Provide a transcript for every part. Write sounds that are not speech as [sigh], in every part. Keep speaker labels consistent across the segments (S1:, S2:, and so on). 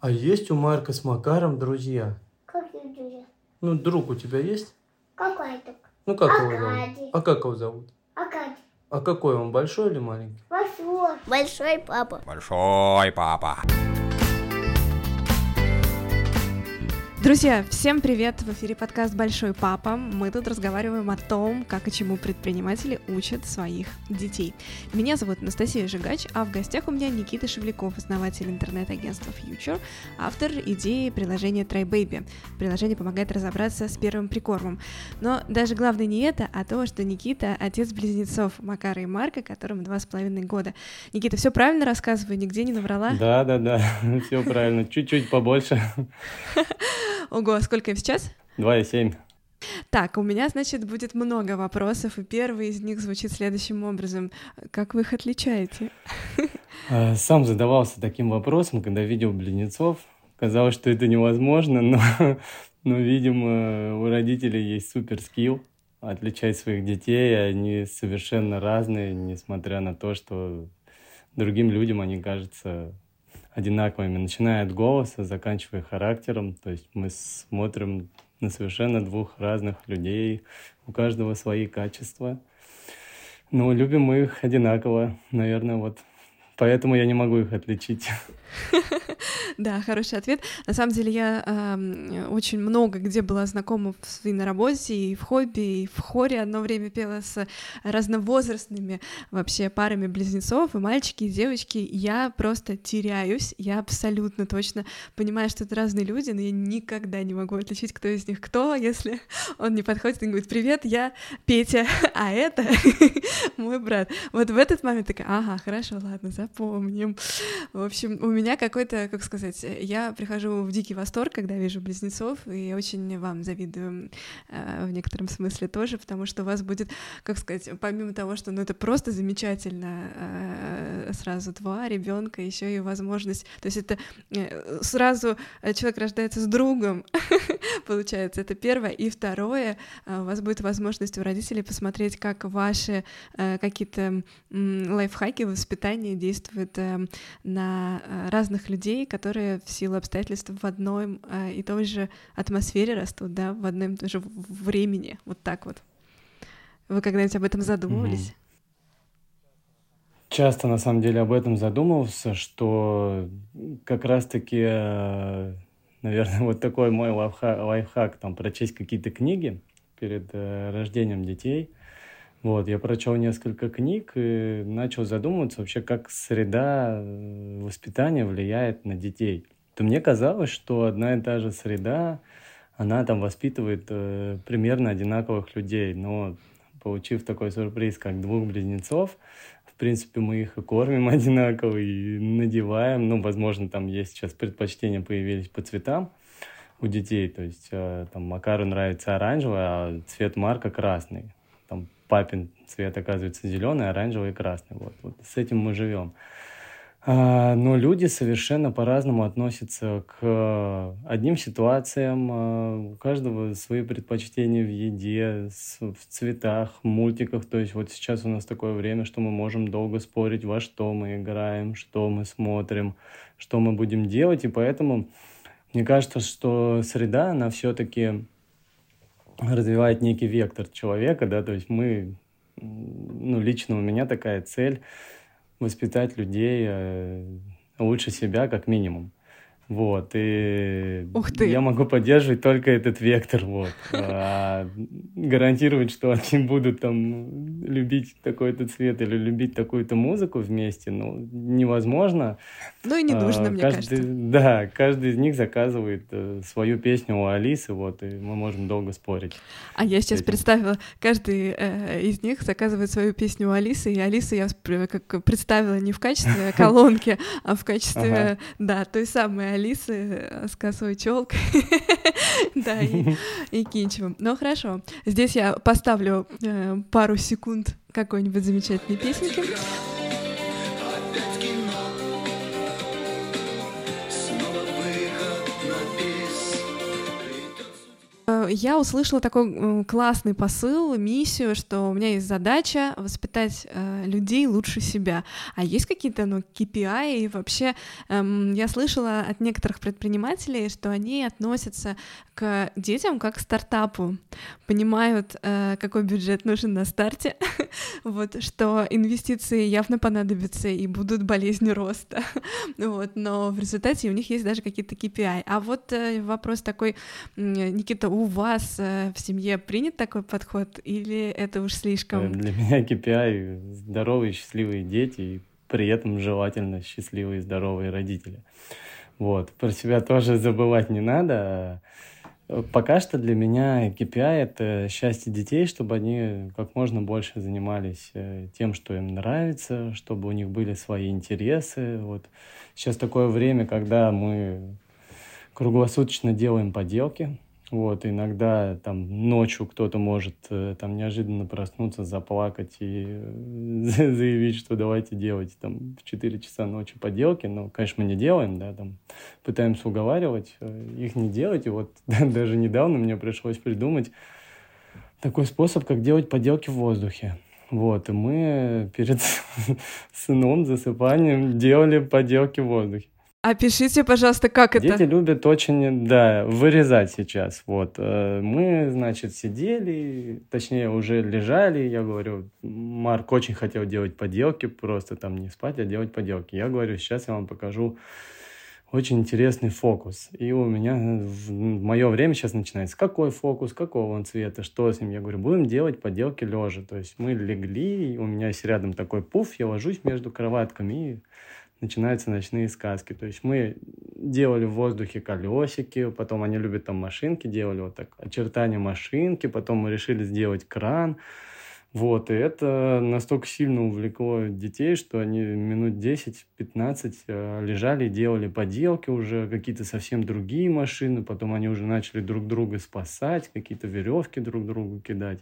S1: А есть у Марка с Макаром друзья?
S2: Какие друзья?
S1: Ну, друг у тебя есть?
S2: Какой друг?
S1: Ну, как его зовут?
S2: Аркадий.
S1: А как его зовут?
S2: Акадий.
S1: А какой он, большой или маленький?
S2: Большой. Большой папа.
S3: Большой папа.
S4: Друзья, всем привет! В эфире подкаст «Большой папа». Мы тут разговариваем о том, как и чему предприниматели учат своих детей. Меня зовут Анастасия Жигач, а в гостях у меня Никита Шевляков, основатель интернет-агентства Future, автор идеи приложения TryBaby. Приложение помогает разобраться с первым прикормом. Но даже главное не это, а то, что Никита — отец близнецов Макара и Марка, которым два с половиной года. Никита, все правильно рассказываю, нигде не наврала?
S1: Да, да, да, [laughs] все правильно. Чуть-чуть побольше. [laughs]
S4: Ого, сколько им сейчас?
S1: 2,7.
S4: Так, у меня, значит, будет много вопросов, и первый из них звучит следующим образом. Как вы их отличаете? [laughs]
S1: А, Сам задавался таким вопросом, когда видел близнецов. Казалось, что это невозможно, но, [laughs] но видимо, у родителей есть супер скилл отличать своих детей. Они совершенно разные, несмотря на то, что другим людям они кажутся одинаковыми, начиная от голоса, заканчивая характером. То есть мы смотрим на совершенно двух разных людей, у каждого свои качества. Но любим мы их одинаково, наверное, вот. Поэтому я не могу их отличить. [laughs]
S4: Да, хороший ответ. На самом деле я э, очень много где была знакома в, и на работе, и в хобби, и в хоре одно время пела с разновозрастными вообще парами близнецов, и мальчики, и девочки. Я просто теряюсь, я абсолютно точно понимаю, что это разные люди, но я никогда не могу отличить, кто из них кто, если [laughs] он не подходит и говорит, привет, я Петя, [laughs] а это мой брат. Вот в этот момент такая, ага, хорошо, ладно, запомним. В общем, у меня какой-то, как сказать, я прихожу в дикий восторг, когда вижу близнецов, и очень вам завидую э, в некотором смысле тоже, потому что у вас будет, как сказать, помимо того, что ну, это просто замечательно, э, сразу два ребенка, еще и возможность, то есть это э, сразу человек рождается с другом, [laughs] получается, это первое, и второе, у вас будет возможность у родителей посмотреть, как ваши какие-то лайфхаки воспитания действуют э, на э, разных людей, которые в силу обстоятельств в одной э, и той же атмосфере растут, да, в одном и том же времени, вот так вот. Вы когда-нибудь об этом задумывались?
S1: Часто, на самом деле, об этом задумывался, что как раз-таки, э, наверное, [laughs] вот такой мой лайфхак, лайфхак там, прочесть какие-то книги перед рождением детей. Вот, я прочел несколько книг и начал задумываться вообще, как среда э, воспитания влияет на детей. То мне казалось, что одна и та же среда, она там воспитывает э, примерно одинаковых людей, но получив такой сюрприз, как двух близнецов, в принципе, мы их и кормим [laughs] одинаково, и надеваем. Ну, возможно, там есть сейчас предпочтения появились по цветам у детей. То есть э, там Макару нравится оранжевый, а цвет Марка красный. Папин цвет оказывается зеленый, оранжевый и красный. Вот, вот с этим мы живем. А, Но люди совершенно по-разному относятся к одним ситуациям. а, У каждого свои предпочтения в еде, в цветах, мультиках. То есть вот сейчас у нас такое время, что мы можем долго спорить, во что мы играем, что мы смотрим, что мы будем делать. И поэтому мне кажется, что среда, она все-таки развивает некий вектор человека, да, то есть мы, ну, лично у меня такая цель воспитать людей э, лучше себя, как минимум. Вот, и
S4: Ух ты.
S1: я могу поддерживать только этот вектор, вот. А гарантировать, что они будут там любить такой-то цвет или любить такую-то музыку вместе, ну, невозможно.
S4: Ну и не нужно,
S1: А,
S4: мне
S1: каждый,
S4: кажется.
S1: Да, каждый из них заказывает э, свою песню у Алисы, вот, и мы можем долго спорить.
S4: А я сейчас представила, каждый э, из них заказывает свою песню у Алисы, и Алиса я как представила не в качестве [laughs] колонки, а в качестве, да, той самой Алисы э, с косой челкой, [laughs] да, и, кинчевым. Ну хорошо, здесь я поставлю э, пару секунд какой-нибудь замечательной песенки. Я услышала такой классный посыл, миссию, что у меня есть задача воспитать э, людей лучше себя. А есть какие-то, ну, KPI? И вообще, эм, я слышала от некоторых предпринимателей, что они относятся к детям как к стартапу, понимают, э, какой бюджет нужен на старте, [laughs] вот, что инвестиции явно понадобятся и будут болезнью роста, [laughs] вот, но в результате у них есть даже какие-то KPI. А вот э, вопрос такой, Никита, у вас э, в семье принят такой подход или это уж
S1: Э,
S4: слишком?
S1: Для меня KPI — здоровые, счастливые дети и при этом желательно счастливые, здоровые родители. Вот. Про себя тоже забывать не надо. Э, Пока что для меня KPI — это счастье детей, чтобы они как можно больше занимались э, тем, что им нравится, чтобы у них были свои интересы. Вот. Сейчас такое время, когда мы круглосуточно делаем поделки. Вот, иногда там ночью кто-то может э, там неожиданно проснуться, заплакать и э, [laughs] заявить, что давайте делать там в 4 часа ночи поделки. Ну, конечно, мы не делаем, да, там пытаемся уговаривать э, их не делать. И вот [laughs] даже недавно мне пришлось придумать такой способ, как делать поделки в воздухе. Вот, и мы перед [laughs] сыном засыпанием делали поделки в воздухе.
S4: Опишите, пожалуйста, как это?
S1: Дети любят очень, да, вырезать сейчас. Вот Э, мы, значит, сидели, точнее уже лежали. Я говорю, Марк очень хотел делать поделки, просто там не спать, а делать поделки. Я говорю, сейчас я вам покажу очень интересный фокус. И у меня в мое время сейчас начинается, какой фокус, какого он цвета, что с ним. Я говорю, будем делать поделки лежа. То есть мы легли, у меня есть рядом такой пуф, я ложусь между кроватками и начинаются ночные сказки. То есть мы делали в воздухе колесики, потом они любят там машинки, делали вот так очертания машинки, потом мы решили сделать кран. Вот, и это настолько сильно увлекло детей, что они минут 10-15 э, лежали и делали поделки уже, какие-то совсем другие машины, потом они уже начали друг друга спасать, какие-то веревки друг другу кидать.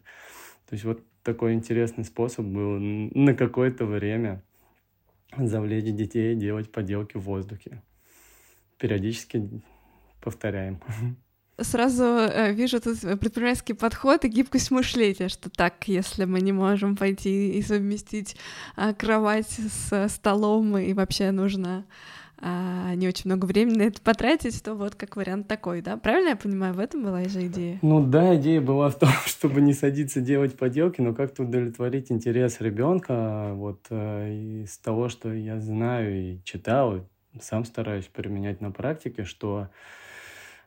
S1: То есть вот такой интересный способ был на какое-то время завлечь детей делать поделки в воздухе. Периодически повторяем.
S4: Сразу э, вижу тут предпринимательский подход и гибкость мышления, что так, если мы не можем пойти и совместить а, кровать с столом, и вообще нужно а, не очень много времени на это потратить, то вот как вариант такой, да? Правильно я понимаю, в этом была же идея?
S1: Ну да, идея была в том, [laughs] чтобы не садиться делать поделки, но как-то удовлетворить интерес ребенка. Вот э, из того, что я знаю и читал, сам стараюсь применять на практике, что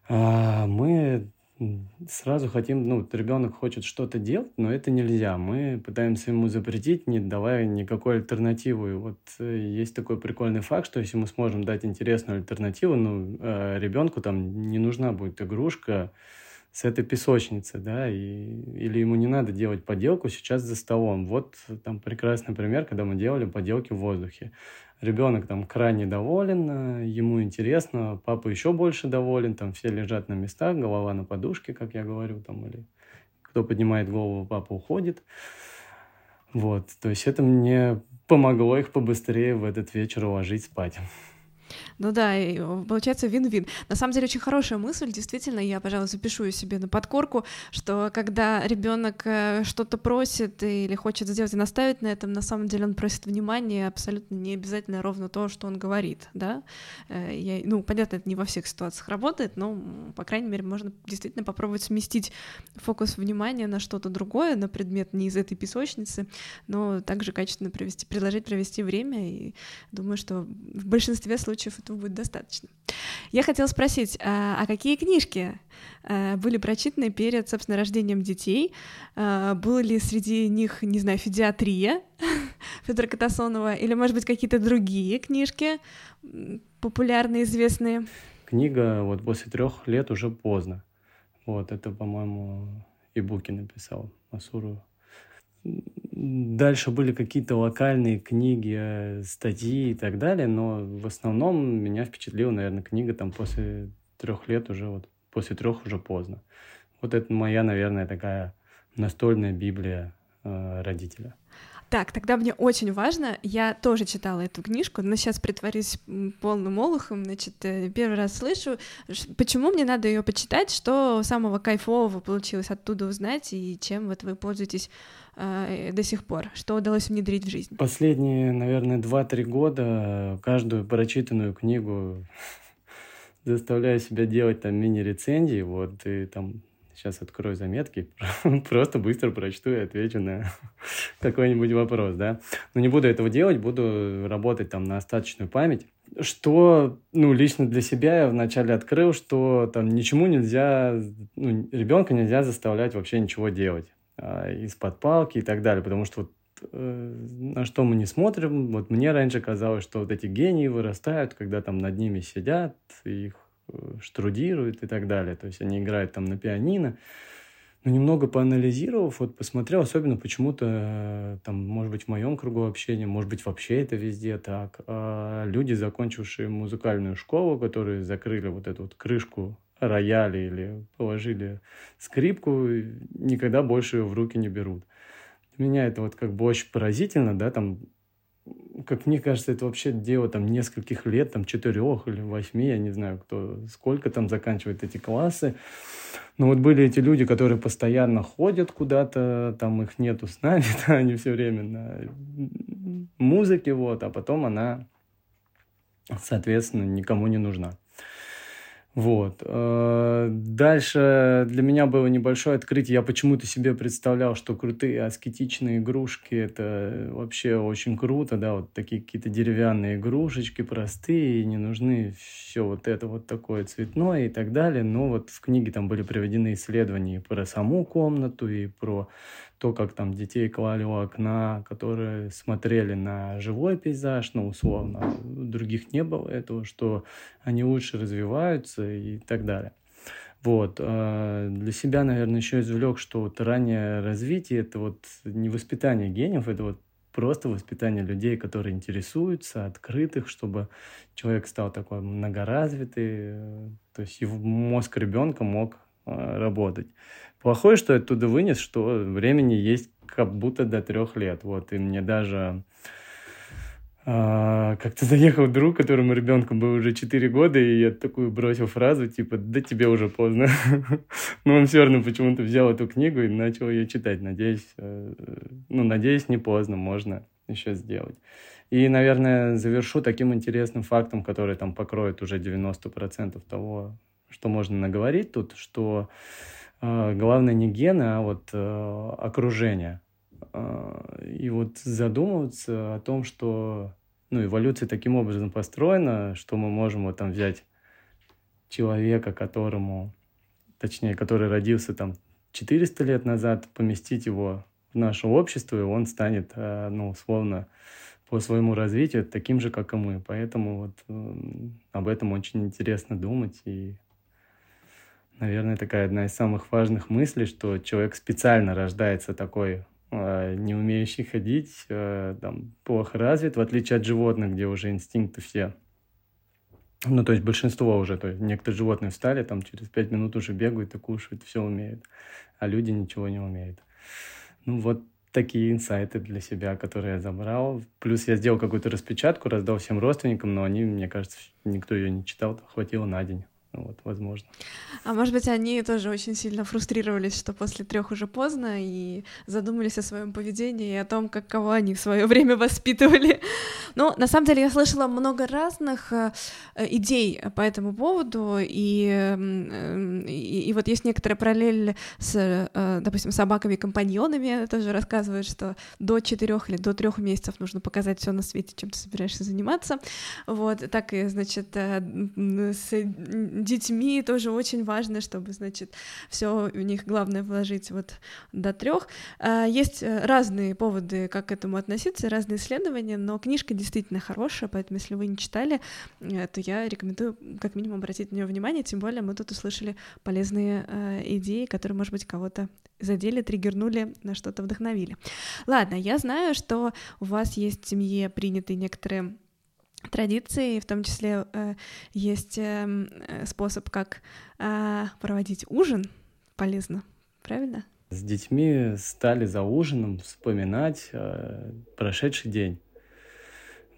S1: а, мы сразу хотим, ну, ребенок хочет что-то делать, но это нельзя. Мы пытаемся ему запретить, не давая никакой альтернативы. И вот э, есть такой прикольный факт, что если мы сможем дать интересную альтернативу, ну, э, ребенку там не нужна будет игрушка с этой песочницы, да, и, или ему не надо делать поделку сейчас за столом. Вот там прекрасный пример, когда мы делали поделки в воздухе. Ребенок там крайне доволен, э, ему интересно, папа еще больше доволен, там все лежат на местах, голова на подушке, как я говорю, там, или кто поднимает голову, папа уходит. Вот, то есть это мне помогло их побыстрее в этот вечер уложить спать.
S4: Ну да, и получается вин-вин. На самом деле очень хорошая мысль, действительно, я, пожалуй, запишу ее себе на подкорку, что когда ребенок э, что-то просит или хочет сделать и наставить на этом, на самом деле он просит внимания, абсолютно не обязательно ровно то, что он говорит, да. Э, Я, ну, понятно, это не во всех ситуациях работает, но, по крайней мере, можно действительно попробовать сместить фокус внимания на что-то другое, на предмет не из этой песочницы, но также качественно провести, предложить провести время, и думаю, что в большинстве случаев этого будет достаточно. Я хотела спросить, а, а какие книжки э, были прочитаны перед, собственно, рождением детей? А, Было ли среди них, не знаю, «Федиатрия» [laughs] Федора Катасонова, или, может быть, какие-то другие книжки популярные, известные?
S1: Книга вот после трех лет уже поздно. Вот, это, по-моему, и Буки написал Масуру. Дальше были какие-то локальные книги, э, статьи и так далее, но в основном меня впечатлила, наверное, книга там после трех лет уже, вот после трех уже поздно. Вот это моя, наверное, такая настольная Библия э, родителя.
S4: Так, тогда мне очень важно, я тоже читала эту книжку, но сейчас притворюсь полным олухом, значит, э, первый раз слышу, почему мне надо ее почитать, что самого кайфового получилось оттуда узнать, и чем вот вы пользуетесь э, до сих пор, что удалось внедрить в жизнь.
S1: Последние, наверное, 2-3 года каждую прочитанную книгу [laughs] заставляю себя делать там мини-рецензии, вот, и там сейчас открою заметки, [laughs] просто быстро прочту и отвечу на [laughs] какой-нибудь вопрос, да. Но не буду этого делать, буду работать там на остаточную память. Что, ну, лично для себя я вначале открыл, что там ничему нельзя, ну, ребенка нельзя заставлять вообще ничего делать а, из-под палки и так далее, потому что вот э, на что мы не смотрим. Вот мне раньше казалось, что вот эти гении вырастают, когда там над ними сидят, их штрудируют и так далее. То есть они играют там на пианино. Но немного поанализировав, вот посмотрел, особенно почему-то, э, там, может быть, в моем кругу общения, может быть, вообще это везде так. а люди, закончившие музыкальную школу, которые закрыли вот эту вот крышку рояля или положили скрипку, никогда больше ее в руки не берут. Для меня это вот как бы очень поразительно, да, там, как мне кажется, это вообще дело там нескольких лет, там, четырех или восьми, я не знаю, кто, сколько там заканчивает эти классы. Но вот были эти люди, которые постоянно ходят куда-то, там их нету с нами, [laughs] да, они все время на музыке, вот, а потом она, соответственно, никому не нужна. Вот. Э, Дальше для меня было небольшое открытие. Я почему-то себе представлял, что крутые аскетичные игрушки – это вообще очень круто, да, вот такие какие-то деревянные игрушечки, простые, не нужны все вот это вот такое цветное и так далее. Но вот в книге там были приведены исследования и про саму комнату, и про то, как там детей клали у окна, которые смотрели на живой пейзаж, ну, условно, других не было этого, что они лучше развиваются и так далее. Вот. э, Для себя, наверное, еще извлек, что вот раннее развитие – это вот не воспитание гениев, это вот просто воспитание людей, которые интересуются, открытых, чтобы человек стал такой многоразвитый, э, то есть его мозг ребенка мог э, работать. Плохое, что я оттуда вынес, что времени есть как будто до трех лет. Вот, и мне даже а, как-то заехал друг, которому ребенком было уже 4 года, и я такую бросил фразу, типа, да тебе уже поздно. [laughs] Но он все равно почему-то взял эту книгу и начал ее читать. Надеюсь, э, ну, надеюсь, не поздно, можно еще сделать. И, наверное, завершу таким интересным фактом, который там покроет уже 90% того, что можно наговорить тут, что главное не гены, а вот э, окружение. Э, и вот задумываться о том, что ну, эволюция таким образом построена, что мы можем вот там взять человека, которому, точнее, который родился там 400 лет назад, поместить его в наше общество, и он станет, э, ну, условно, по своему развитию таким же, как и мы. Поэтому вот э, об этом очень интересно думать. И, наверное, такая одна из самых важных мыслей, что человек специально рождается такой э, не умеющий ходить, э, там, плохо развит, в отличие от животных, где уже инстинкты все ну, то есть большинство уже, то есть некоторые животные встали, там через пять минут уже бегают и кушают, все умеют, а люди ничего не умеют. Ну, вот такие инсайты для себя, которые я забрал. Плюс я сделал какую-то распечатку, раздал всем родственникам, но они, мне кажется, никто ее не читал, хватило на день. Ну, вот, возможно.
S4: А может быть, они тоже очень сильно фрустрировались, что после трех уже поздно, и задумались о своем поведении и о том, как кого они в свое время воспитывали. [laughs] Но на самом деле я слышала много разных э, идей по этому поводу, и, м, и, и вот есть некоторая параллель с, э, допустим, собаками-компаньонами, тоже рассказывают, что до четырех или до трех месяцев нужно показать все на свете, чем ты собираешься заниматься. Вот, так и, значит, э, с детьми тоже очень важно, чтобы, значит, все у них главное вложить вот до трех. Есть э, разные поводы, как к этому относиться, разные исследования, но книжка действительно хорошая, поэтому если вы не читали, э, то я рекомендую как минимум обратить на нее внимание, тем более мы тут услышали полезные э, идеи, которые, может быть, кого-то задели, триггернули, на что-то вдохновили. Ладно, я знаю, что у вас есть в семье приняты некоторые традиции, в том числе э, есть э, способ, как э, проводить ужин полезно, правильно?
S1: С детьми стали за ужином вспоминать э, прошедший день.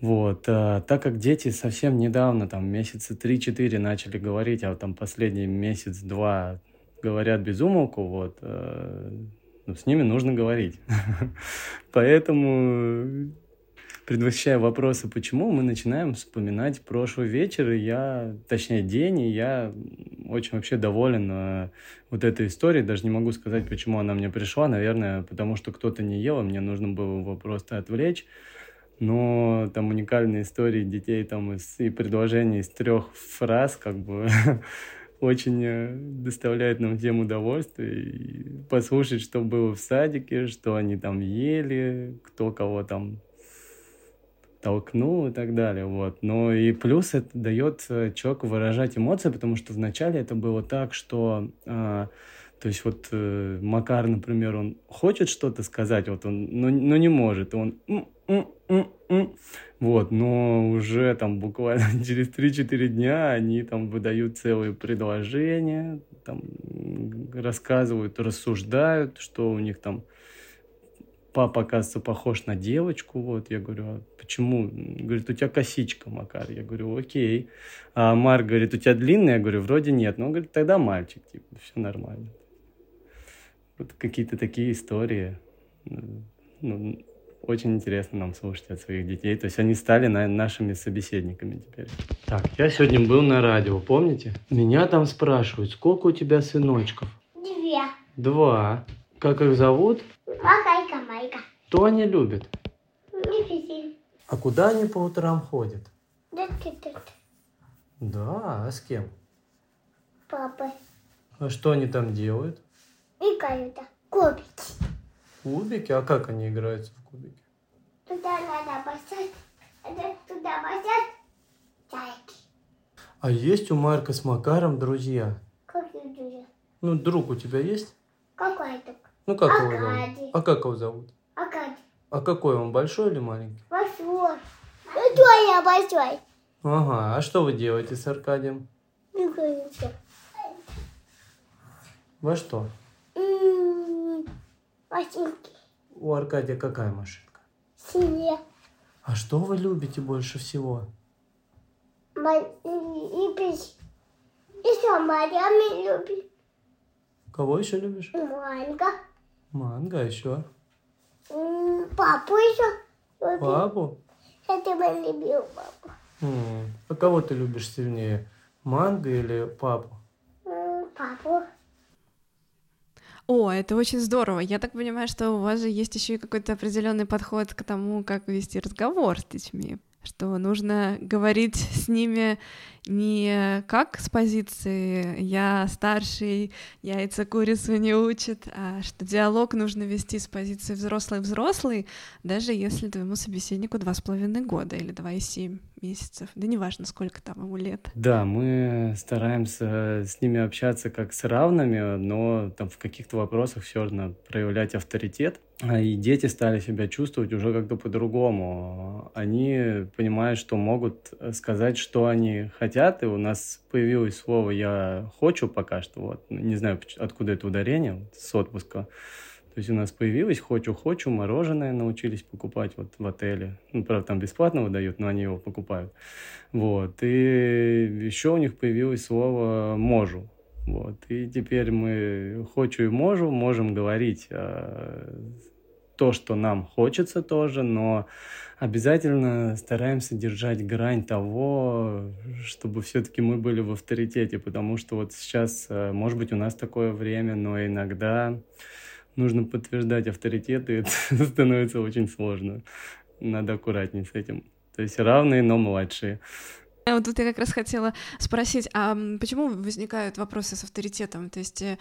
S1: Вот, а, так как дети совсем недавно, там, месяца 3-4 начали говорить, а там последний месяц-два говорят без умолку, вот, э, ну, с ними нужно говорить. [laughs] Поэтому, предвосхищая вопросы, почему, мы начинаем вспоминать прошлый вечер, и я, точнее, день, и я очень вообще доволен э, вот этой историей. Даже не могу сказать, почему она мне пришла. Наверное, потому что кто-то не ел, и мне нужно было его просто отвлечь но там уникальные истории детей там из, и предложения из трех фраз как бы [laughs] очень э, доставляет нам всем удовольствие послушать, что было в садике, что они там ели, кто кого там толкнул и так далее, вот. Но и плюс это дает э, человеку выражать эмоции, потому что вначале это было так, что а, то есть вот э, Макар, например, он хочет что-то сказать, вот он, но, но не может, он вот, но уже там буквально [laughs] через 3-4 дня они там выдают целые предложения, там рассказывают, рассуждают, что у них там папа, оказывается, похож на девочку, вот, я говорю, а почему? Говорит, у тебя косичка, Макар, я говорю, окей. А Марк говорит, у тебя длинная, я говорю, вроде нет, но он говорит, тогда мальчик, типа, все нормально. Вот какие-то такие истории, ну, очень интересно нам слушать от своих детей. То есть они стали на, нашими собеседниками теперь. Так, я сегодня был на радио, помните? Меня там спрашивают, сколько у тебя сыночков?
S2: Две.
S1: Два. Как их зовут?
S2: Майка.
S1: Что они любят? А куда они по утрам ходят?
S2: Да
S1: а с кем?
S2: Папа.
S1: А что они там делают?
S2: И каюта. Кубики.
S1: Кубики? А как они играются в кубики?
S2: Туда надо бросать. Туда бросать. Чайки.
S1: А есть у Марка с Макаром друзья?
S2: Как их друзья?
S1: Ну, друг у тебя есть?
S2: Какой так?
S1: Ну, как его
S2: Аркадий.
S1: зовут? А как его зовут? А какой он, большой или маленький?
S2: Большой. Ну, твоя большой.
S1: Ага, а что вы делаете с Аркадием?
S2: Играются.
S1: Во что?
S2: М, Машинки.
S1: У Аркадия какая машинка?
S2: Синие.
S1: А что вы любите больше всего?
S2: И сама Марьями любит.
S1: Кого еще любишь?
S2: Манго.
S1: Манго, а еще?
S2: Папу еще.
S1: Папу?
S2: Я тебя любил, папу.
S1: М, А кого ты любишь сильнее? Манго или папу?
S2: М, Папу.
S4: О, это очень здорово. Я так понимаю, что у вас же есть еще и какой-то определенный подход к тому, как вести разговор с детьми, что нужно говорить с ними не как с позиции «я старший, яйца курицу не учат», а что диалог нужно вести с позиции взрослый-взрослый, даже если твоему собеседнику два с половиной года или два и семь месяцев. Да неважно, сколько там ему лет.
S1: Да, мы стараемся с ними общаться как с равными, но там в каких-то вопросах все равно проявлять авторитет. А И дети стали себя чувствовать уже как-то по-другому. Они понимают, что могут сказать, что они хотят, и у нас появилось слово «я хочу» пока что, вот, не знаю, откуда это ударение, вот, с отпуска. То есть у нас появилось «хочу-хочу», мороженое научились покупать вот в отеле. Ну, правда, там бесплатно выдают, но они его покупают. Вот. И еще у них появилось слово «можу». Вот. И теперь мы «хочу» и «можу» можем говорить э, то, что нам хочется тоже, но обязательно стараемся держать грань того, чтобы все-таки мы были в авторитете, потому что вот сейчас, э, может быть, у нас такое время, но иногда нужно подтверждать авторитет, и [laughs] это становится очень сложно. Надо аккуратнее с этим. То есть равные, но младшие.
S4: А Вот тут я как раз хотела спросить, а почему возникают вопросы с авторитетом? То есть э,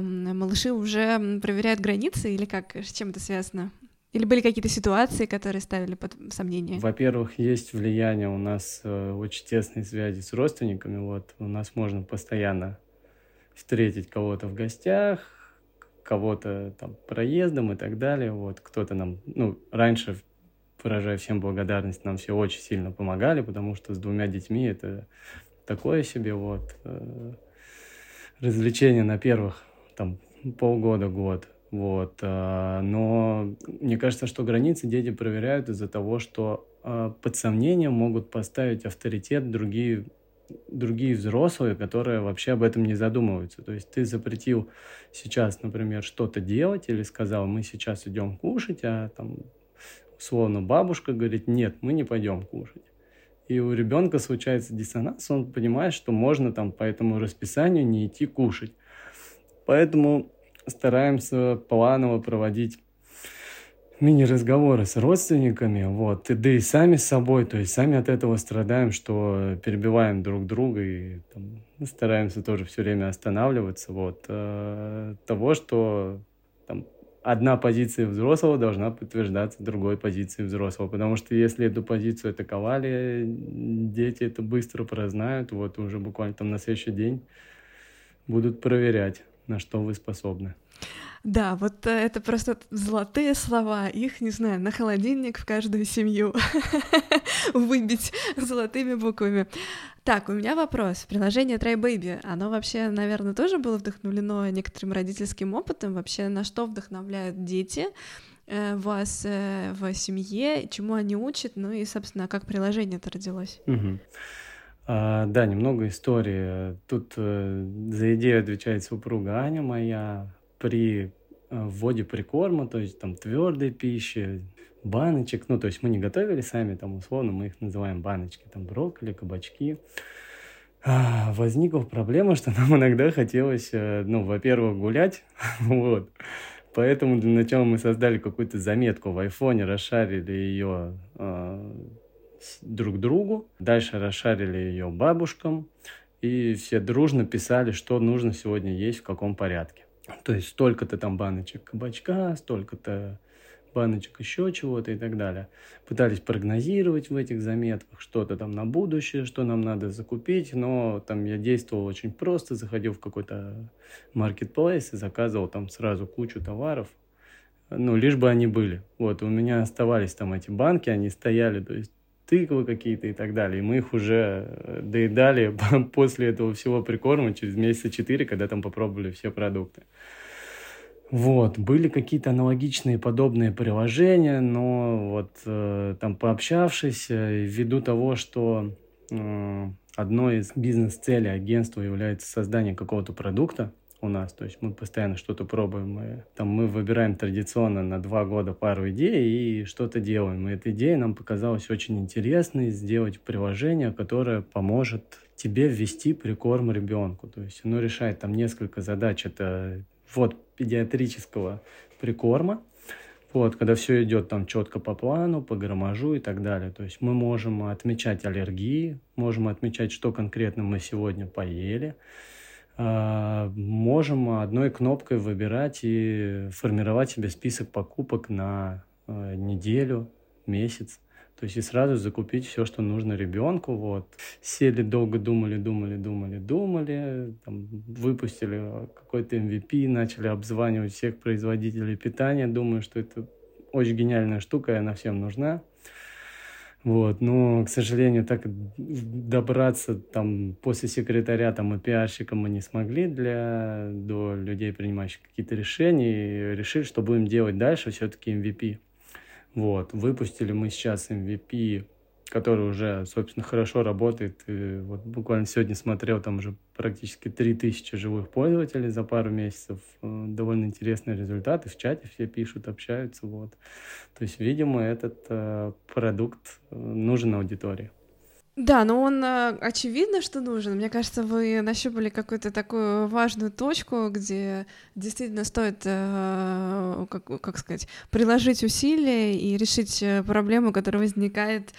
S4: малыши уже проверяют границы или как? С чем это связано? Или были какие-то ситуации, которые ставили под сомнение?
S1: Во-первых, есть влияние у нас э, очень тесной связи с родственниками. Вот у нас можно постоянно встретить кого-то в гостях, кого-то там проездом и так далее. Вот кто-то нам, ну, раньше, выражая всем благодарность, нам все очень сильно помогали, потому что с двумя детьми это такое себе вот э, развлечение на первых там полгода-год. Вот. а, Но мне кажется, что границы дети проверяют из-за того, что а, под сомнением могут поставить авторитет другие, другие взрослые, которые вообще об этом не задумываются. То есть ты запретил сейчас, например, что-то делать или сказал, мы сейчас идем кушать, а там условно бабушка говорит, нет, мы не пойдем кушать. И у ребенка случается диссонанс, он понимает, что можно там по этому расписанию не идти кушать. Поэтому стараемся планово проводить мини-разговоры с родственниками, вот, и да и сами с собой, то есть сами от этого страдаем, что перебиваем друг друга и там, стараемся тоже все время останавливаться, вот, э, того, что одна позиция взрослого должна подтверждаться другой позицией взрослого, потому что если эту позицию атаковали, дети это быстро прознают, вот, уже буквально там на следующий день будут проверять, на что вы способны.
S4: Да, вот э, это просто золотые слова. Их, не знаю, на холодильник в каждую семью [laughs] выбить золотыми буквами. Так, у меня вопрос. Приложение Try Baby, оно вообще, наверное, тоже было вдохновлено некоторым родительским опытом. Вообще, на что вдохновляют дети э, вас э, в семье, чему они учат, ну и, собственно, как приложение это родилось?
S1: А, да, немного истории. Тут за идею отвечает супруга Аня моя. При э, вводе прикорма, то есть там твердой пищи, баночек, ну, то есть мы не готовили сами, там, условно, мы их называем баночки, там, брокколи, кабачки. А, возникла проблема, что нам иногда хотелось, э, ну, во-первых, гулять, [laughs] вот, Поэтому для начала мы создали какую-то заметку в айфоне, расшарили ее э, друг другу, дальше расшарили ее бабушкам, и все дружно писали, что нужно сегодня есть, в каком порядке. То есть столько-то там баночек кабачка, столько-то баночек еще чего-то и так далее. Пытались прогнозировать в этих заметках что-то там на будущее, что нам надо закупить, но там я действовал очень просто, заходил в какой-то маркетплейс и заказывал там сразу кучу товаров, ну, лишь бы они были. Вот, у меня оставались там эти банки, они стояли, то есть тыквы какие-то и так далее. И мы их уже э, доедали [laughs] после этого всего прикорма через месяца четыре, когда там попробовали все продукты. Вот, были какие-то аналогичные подобные приложения, но вот э, там пообщавшись, э, ввиду того, что э, одной из бизнес-целей агентства является создание какого-то продукта у нас, то есть мы постоянно что-то пробуем, мы, там мы выбираем традиционно на два года пару идей и что-то делаем. И эта идея нам показалась очень интересной, сделать приложение, которое поможет тебе ввести прикорм ребенку. То есть оно решает там несколько задач. Это ввод педиатрического прикорма, вот, когда все идет там четко по плану, по граммажу и так далее. То есть мы можем отмечать аллергии, можем отмечать, что конкретно мы сегодня поели, можем одной кнопкой выбирать и формировать себе список покупок на э, неделю, месяц. То есть и сразу закупить все, что нужно ребенку. Вот. Сели долго, думали, думали, думали, думали. Там, выпустили какой-то MVP, начали обзванивать всех производителей питания. Думаю, что это очень гениальная штука, и она всем нужна. Вот, но, к сожалению, так добраться там после секретаря там и пиарщика мы не смогли для до людей, принимающих какие-то решения, и решили, что будем делать дальше все-таки MVP. Вот, выпустили мы сейчас MVP, который уже, собственно, хорошо работает. И вот буквально сегодня смотрел, там уже практически 3000 живых пользователей за пару месяцев. Э, Довольно интересные результаты. В чате все пишут, общаются. Вот. То есть, видимо, этот э, продукт э, нужен аудитории.
S4: Да, но он э, очевидно, что нужен. Мне кажется, вы нащупали какую-то такую важную точку, где действительно стоит, как, как сказать, приложить усилия и решить проблему, которая возникает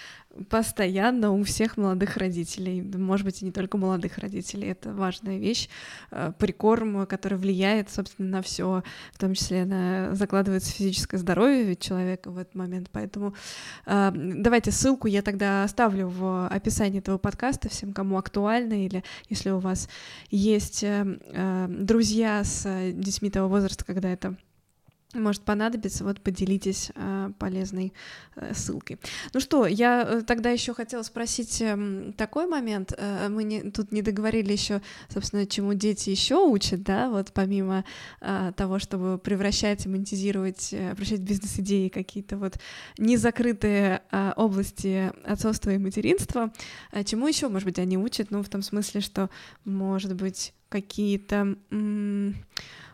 S4: постоянно у всех молодых родителей. Может быть, и не только молодых родителей. Это важная вещь. Э, Прикорм, который влияет, собственно, на все, в том числе на закладывается физическое здоровье ведь человека в этот момент. Поэтому э, давайте ссылку я тогда оставлю в описании этого подкаста всем, кому актуально, или если у вас есть э, друзья с детьми того возраста, когда это может понадобиться, вот поделитесь э, полезной э, ссылкой. Ну что, я э, тогда еще хотела спросить э, такой момент. Э, мы не, тут не договорили еще, собственно, чему дети еще учат, да, вот помимо э, того, чтобы превращать монетизировать, э, превращать бизнес-идеи какие-то вот незакрытые э, области отцовства и материнства, э, чему еще, может быть, они учат, ну, в том смысле, что, может быть, какие-то... М-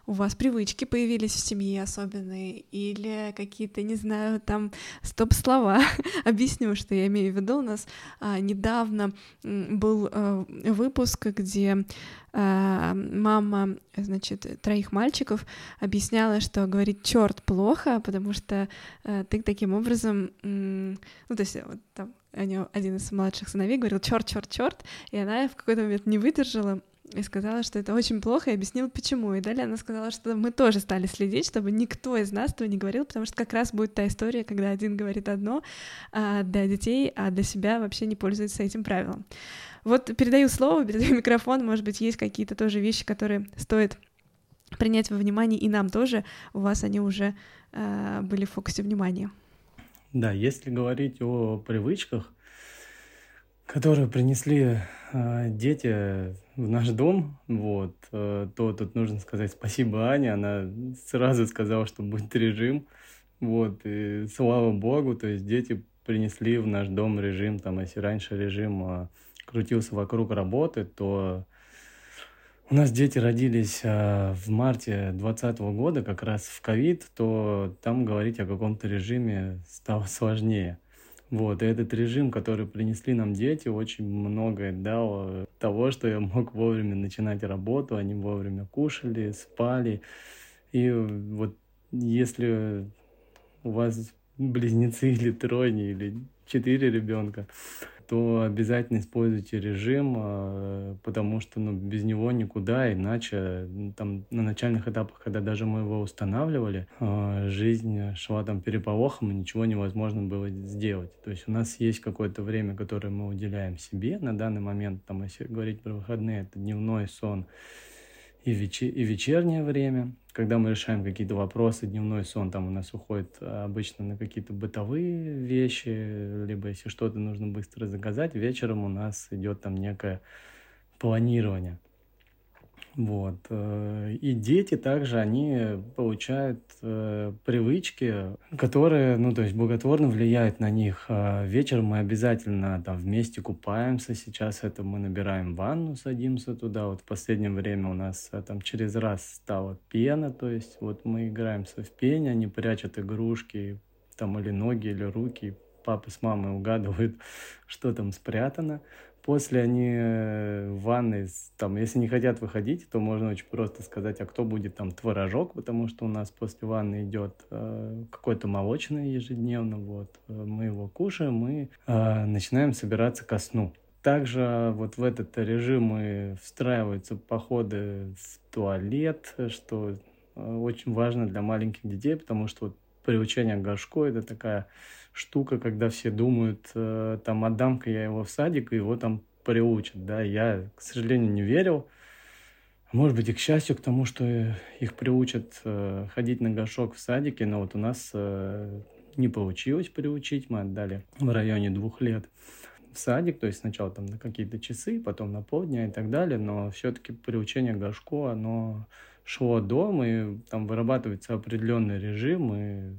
S4: у вас привычки появились в семье особенные или какие-то, не знаю, там стоп-слова. [laughs] Объясню, что я имею в виду. У нас а, недавно был а, выпуск, где а, мама, значит, троих мальчиков объясняла, что говорить черт плохо, потому что а, ты таким образом, ну, то есть вот там один из младших сыновей говорил черт, черт, черт, и она в какой-то момент не выдержала и сказала, что это очень плохо, и объяснила, почему. И далее она сказала, что мы тоже стали следить, чтобы никто из нас этого не говорил, потому что как раз будет та история, когда один говорит одно а для детей, а для себя вообще не пользуется этим правилом. Вот передаю слово, передаю [laughs] микрофон, может быть, есть какие-то тоже вещи, которые стоит принять во внимание, и нам тоже, у вас они уже э, были в фокусе внимания.
S1: Да, если говорить о привычках, которые принесли э, дети в наш дом, вот, э, то тут нужно сказать спасибо Ане, она сразу сказала, что будет режим, вот, и слава богу, то есть дети принесли в наш дом режим, там, если раньше режим э, крутился вокруг работы, то у нас дети родились э, в марте 2020 года, как раз в ковид, то там говорить о каком-то режиме стало сложнее. Вот, и этот режим, который принесли нам дети, очень многое дал того, что я мог вовремя начинать работу, они вовремя кушали, спали. И вот если у вас близнецы или тройни, или четыре ребенка, то обязательно используйте режим, а, потому что ну, без него никуда, иначе там на начальных этапах, когда даже мы его устанавливали, а, жизнь шла там переполохом, и ничего невозможно было сделать. То есть у нас есть какое-то время, которое мы уделяем себе на данный момент, там, если говорить про выходные, это дневной сон, и, вечер, и вечернее время. Когда мы решаем какие-то вопросы, дневной сон там у нас уходит а, обычно на какие-то бытовые вещи, либо если что-то нужно быстро заказать, вечером у нас идет там некое планирование. Вот. Э, и дети также, они получают э, привычки, которые, ну, то есть благотворно влияют на них. А вечером мы обязательно там вместе купаемся. Сейчас это мы набираем ванну, садимся туда. Вот в последнее время у нас э, там через раз стала пена, то есть вот мы играемся в пене, они прячут игрушки, там или ноги, или руки, папа с мамой угадывают, [laughs] что там спрятано. После они э, в ванной, там, если не хотят выходить, то можно очень просто сказать, а кто будет там творожок, потому что у нас после ванны идет э, какое-то молочное ежедневно, вот. Мы его кушаем и э, начинаем собираться ко сну. Также вот в этот режим и встраиваются походы в туалет, что э, очень важно для маленьких детей, потому что вот приучение к горшку – это такая штука, когда все думают, э, там, отдам-ка я его в садик, и его там приучат, да, я, к сожалению, не верил, может быть, и к счастью, к тому, что их приучат э, ходить на горшок в садике, но вот у нас э, не получилось приучить, мы отдали в районе двух лет в садик, то есть сначала там на какие-то часы, потом на полдня и так далее, но все-таки приучение к горшку, оно шло дома, и там вырабатывается определенный режим, и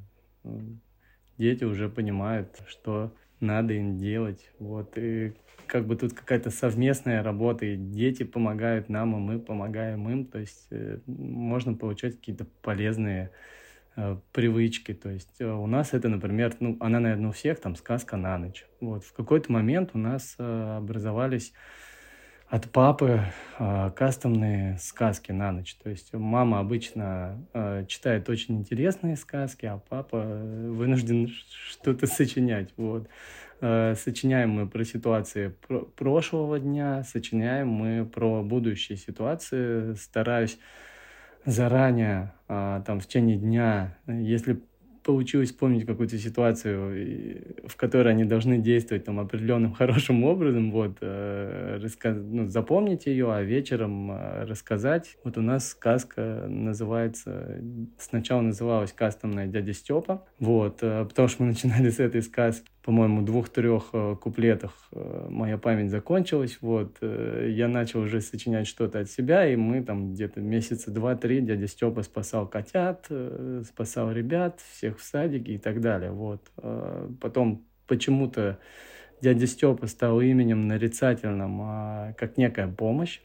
S1: дети уже понимают, что надо им делать. Вот. И как бы тут какая-то совместная работа, и дети помогают нам, и мы помогаем им. То есть э, можно получать какие-то полезные э, привычки. То есть э, у нас это, например, ну, она, наверное, у всех там сказка на ночь. Вот. В какой-то момент у нас образовались от папы э, кастомные сказки на ночь. То есть мама обычно э, читает очень интересные сказки, а папа вынужден что-то сочинять. Вот. Э, сочиняем мы про ситуации про прошлого дня, сочиняем мы про будущие ситуации. Стараюсь заранее, э, там, в течение дня, если получилось вспомнить какую-то ситуацию, в которой они должны действовать там определенным хорошим образом, вот, э, ну, запомнить ее, а вечером э, рассказать. Вот у нас сказка называется, сначала называлась «Кастомная дядя Степа», вот, э, потому что мы начинали с этой сказки по-моему, двух-трех э, куплетах э, моя память закончилась, вот, э, я начал уже сочинять что-то от себя, и мы там где-то месяца два-три дядя Степа спасал котят, спасал ребят, всех в садике и так далее, вот. Потом почему-то дядя Степа стал именем нарицательным, а, как некая помощь,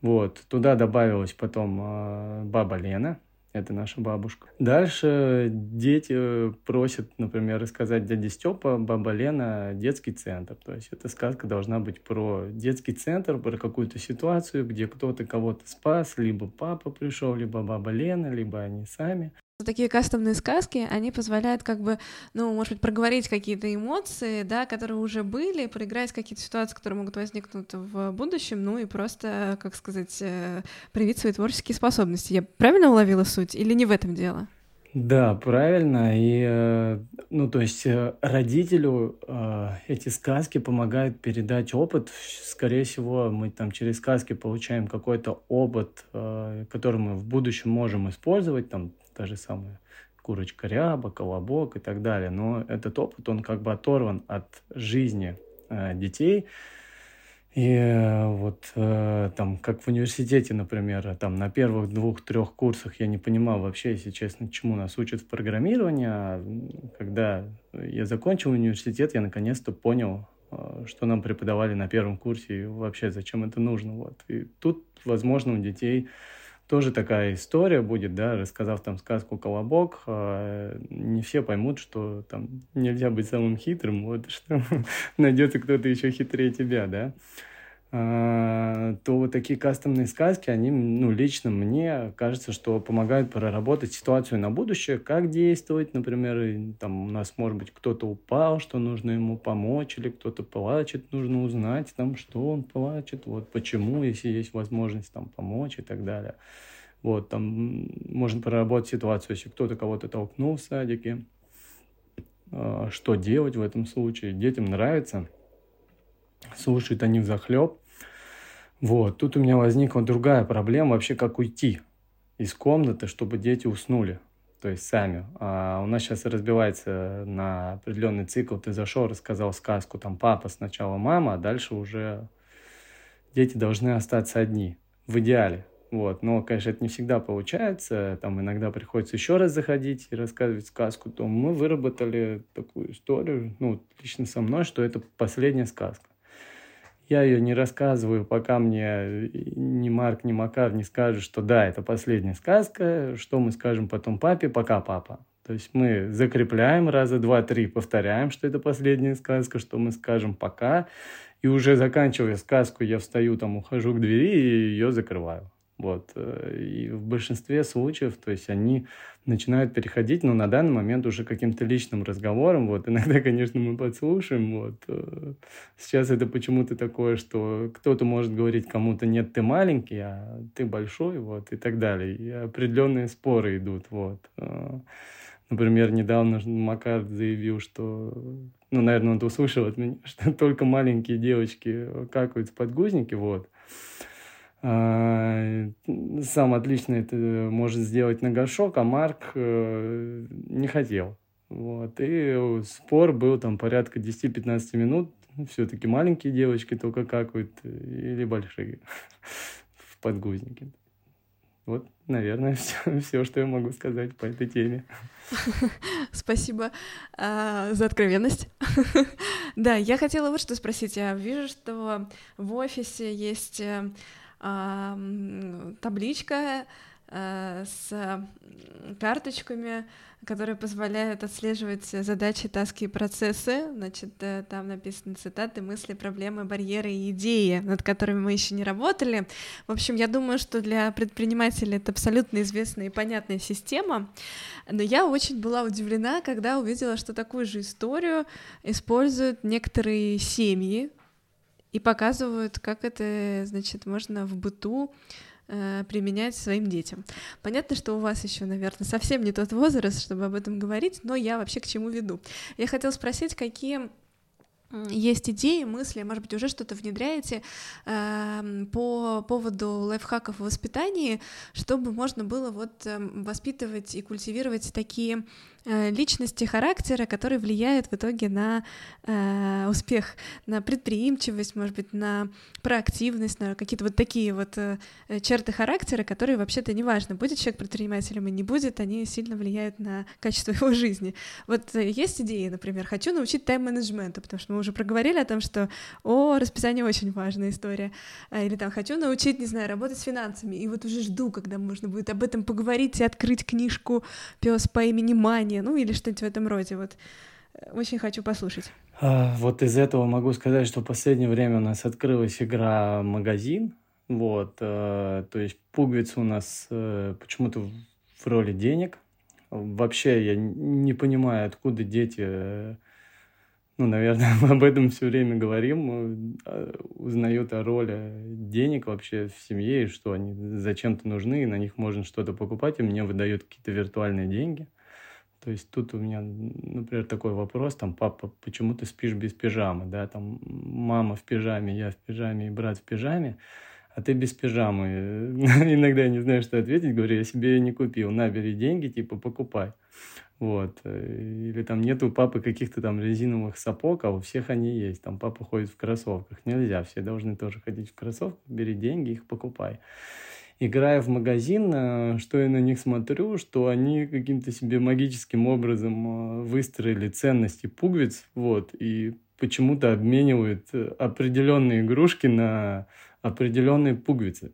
S1: вот, туда добавилась потом баба Лена, это наша бабушка. Дальше дети просят, например, рассказать дяде Степа, баба Лена, детский центр. То есть эта сказка должна быть про детский центр, про какую-то ситуацию, где кто-то кого-то спас, либо папа пришел, либо баба Лена, либо они сами
S4: такие кастомные сказки, они позволяют как бы, ну, может быть, проговорить какие-то эмоции, да, которые уже были, проиграть какие-то ситуации, которые могут возникнуть в будущем, ну и просто, как сказать, э, привить свои творческие способности. Я правильно уловила суть или не в этом дело?
S1: Да, правильно. И, э, ну, то есть э, родителю эти сказки помогают передать опыт. Скорее всего, мы там через сказки получаем какой-то опыт, который мы в будущем можем использовать, там, та же самая курочка ряба, колобок и так далее. Но этот опыт, он как бы оторван от жизни э, детей. И э, вот э, там, как в университете, например, там на первых двух-трех курсах я не понимал вообще, если честно, чему нас учат в программировании. А когда я закончил университет, я наконец-то понял, э, что нам преподавали на первом курсе и вообще зачем это нужно. Вот. И тут, возможно, у детей тоже такая история будет, да, рассказав там сказку «Колобок», э, не все поймут, что там нельзя быть самым хитрым, вот, [laughs] что найдется кто-то еще хитрее тебя, да, а, то вот такие кастомные сказки, они, ну, лично мне кажется, что помогают проработать ситуацию на будущее, как действовать, например, там у нас, может быть, кто-то упал, что нужно ему помочь, или кто-то плачет, нужно узнать, там, что он плачет, вот почему, если есть возможность там помочь и так далее. Вот, там можно проработать ситуацию, если кто-то кого-то толкнул в садике, а, что делать в этом случае. Детям нравится, слушают они в захлеб, вот, тут у меня возникла другая проблема, вообще как уйти из комнаты, чтобы дети уснули, то есть сами. А у нас сейчас разбивается на определенный цикл. Ты зашел, рассказал сказку, там папа, сначала мама, а дальше уже дети должны остаться одни, в идеале. Вот. Но, конечно, это не всегда получается. Там иногда приходится еще раз заходить и рассказывать сказку. То мы выработали такую историю, ну, лично со мной, что это последняя сказка. Я ее не рассказываю, пока мне ни Марк, ни Макар не скажут, что да, это последняя сказка, что мы скажем потом папе, пока папа. То есть мы закрепляем раза два-три, повторяем, что это последняя сказка, что мы скажем пока, и уже заканчивая сказку, я встаю, там, ухожу к двери и ее закрываю. Вот. Э, и в большинстве случаев, то есть они начинают переходить, но на данный момент уже каким-то личным разговором. Вот. Иногда, [laughs] конечно, мы подслушаем. Вот. Э, сейчас это почему-то такое, что кто-то может говорить кому-то, нет, ты маленький, а ты большой, вот, и так далее. И определенные споры идут. Вот. Э, например, недавно Макар заявил, что ну, наверное, он услышал от меня, [laughs] что только маленькие девочки какают в подгузники, вот. А, сам отлично это может сделать на горшок, а Марк э, не хотел. Вот. И спор был там порядка 10-15 минут. Все-таки маленькие девочки только какают или большие [laughs] в подгузнике. Вот, наверное, [laughs] все, все, что я могу сказать по этой теме. [laughs]
S4: Спасибо э, за откровенность. да, я хотела вот что спросить. Я вижу, что в офисе есть э, табличка э, с карточками, которые позволяют отслеживать задачи, таски и процессы. Значит, э, там написаны цитаты, мысли, проблемы, барьеры и идеи, над которыми мы еще не работали. В общем, я думаю, что для предпринимателей это абсолютно известная и понятная система. Но я очень была удивлена, когда увидела, что такую же историю используют некоторые семьи, и показывают, как это, значит, можно в быту э, применять своим детям. Понятно, что у вас еще, наверное, совсем не тот возраст, чтобы об этом говорить, но я вообще к чему веду. Я хотела спросить, какие есть идеи, мысли, может быть, уже что-то внедряете э, по поводу лайфхаков в воспитании, чтобы можно было вот э, воспитывать и культивировать такие личности характера, которые влияют в итоге на э, успех, на предприимчивость, может быть, на проактивность, на какие-то вот такие вот э, черты характера, которые вообще-то неважно, будет человек предпринимателем и не будет, они сильно влияют на качество его жизни. Вот э, есть идеи, например, хочу научить тайм-менеджменту, потому что мы уже проговорили о том, что о, расписание очень важная история, а, или там хочу научить, не знаю, работать с финансами, и вот уже жду, когда можно будет об этом поговорить и открыть книжку «Пес по имени Мани», название, ну или что-нибудь в этом роде. Вот э, очень хочу послушать.
S1: А, вот из этого могу сказать, что в последнее время у нас открылась игра «Магазин». Вот, э, то есть пуговица у нас э, почему-то в роли денег. Вообще я не понимаю, откуда дети, ну, наверное, мы [laughs] об этом все время говорим, узнают о роли денег вообще в семье, и что они зачем-то нужны, и на них можно что-то покупать, и мне выдают какие-то виртуальные деньги – то есть тут у меня, например, такой вопрос, там, папа, почему ты спишь без пижамы, да, там, мама в пижаме, я в пижаме и брат в пижаме, а ты без пижамы. [laughs] Иногда я не знаю, что ответить, говорю, я себе ее не купил, на, бери деньги, типа, покупай. Вот. Или там нету папы каких-то там резиновых сапог, а у всех они есть. Там папа ходит в кроссовках. Нельзя, все должны тоже ходить в кроссовках, бери деньги, их покупай играя в магазин, э, что я на них смотрю, что они каким-то себе магическим образом э, выстроили ценности пуговиц, вот, и почему-то обменивают э, определенные игрушки на определенные пуговицы.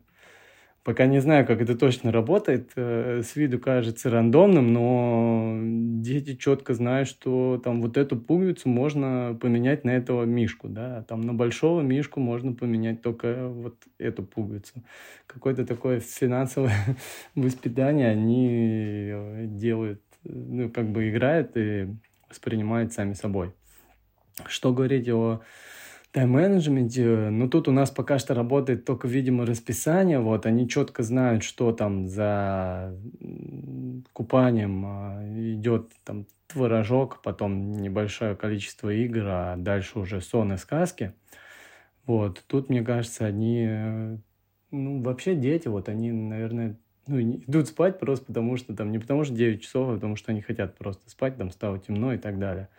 S1: Пока не знаю, как это точно работает. Э, с виду кажется рандомным, но дети четко знают, что там вот эту пуговицу можно поменять на этого мишку, да, там на большого мишку можно поменять только вот эту пуговицу. Какое-то такое финансовое [laughs] воспитание они э, делают, ну, как бы играют и воспринимают сами собой. Что говорить о тайм-менеджменте, ну тут у нас пока что работает только, видимо, расписание, вот, они четко знают, что там за купанием а, идет там творожок, потом небольшое количество игр, а дальше уже сон и сказки. Вот, тут, мне кажется, они, э, ну, вообще дети, вот они, наверное, ну, идут спать просто потому, что там, не потому что 9 часов, а потому что они хотят просто спать, там стало темно и так далее.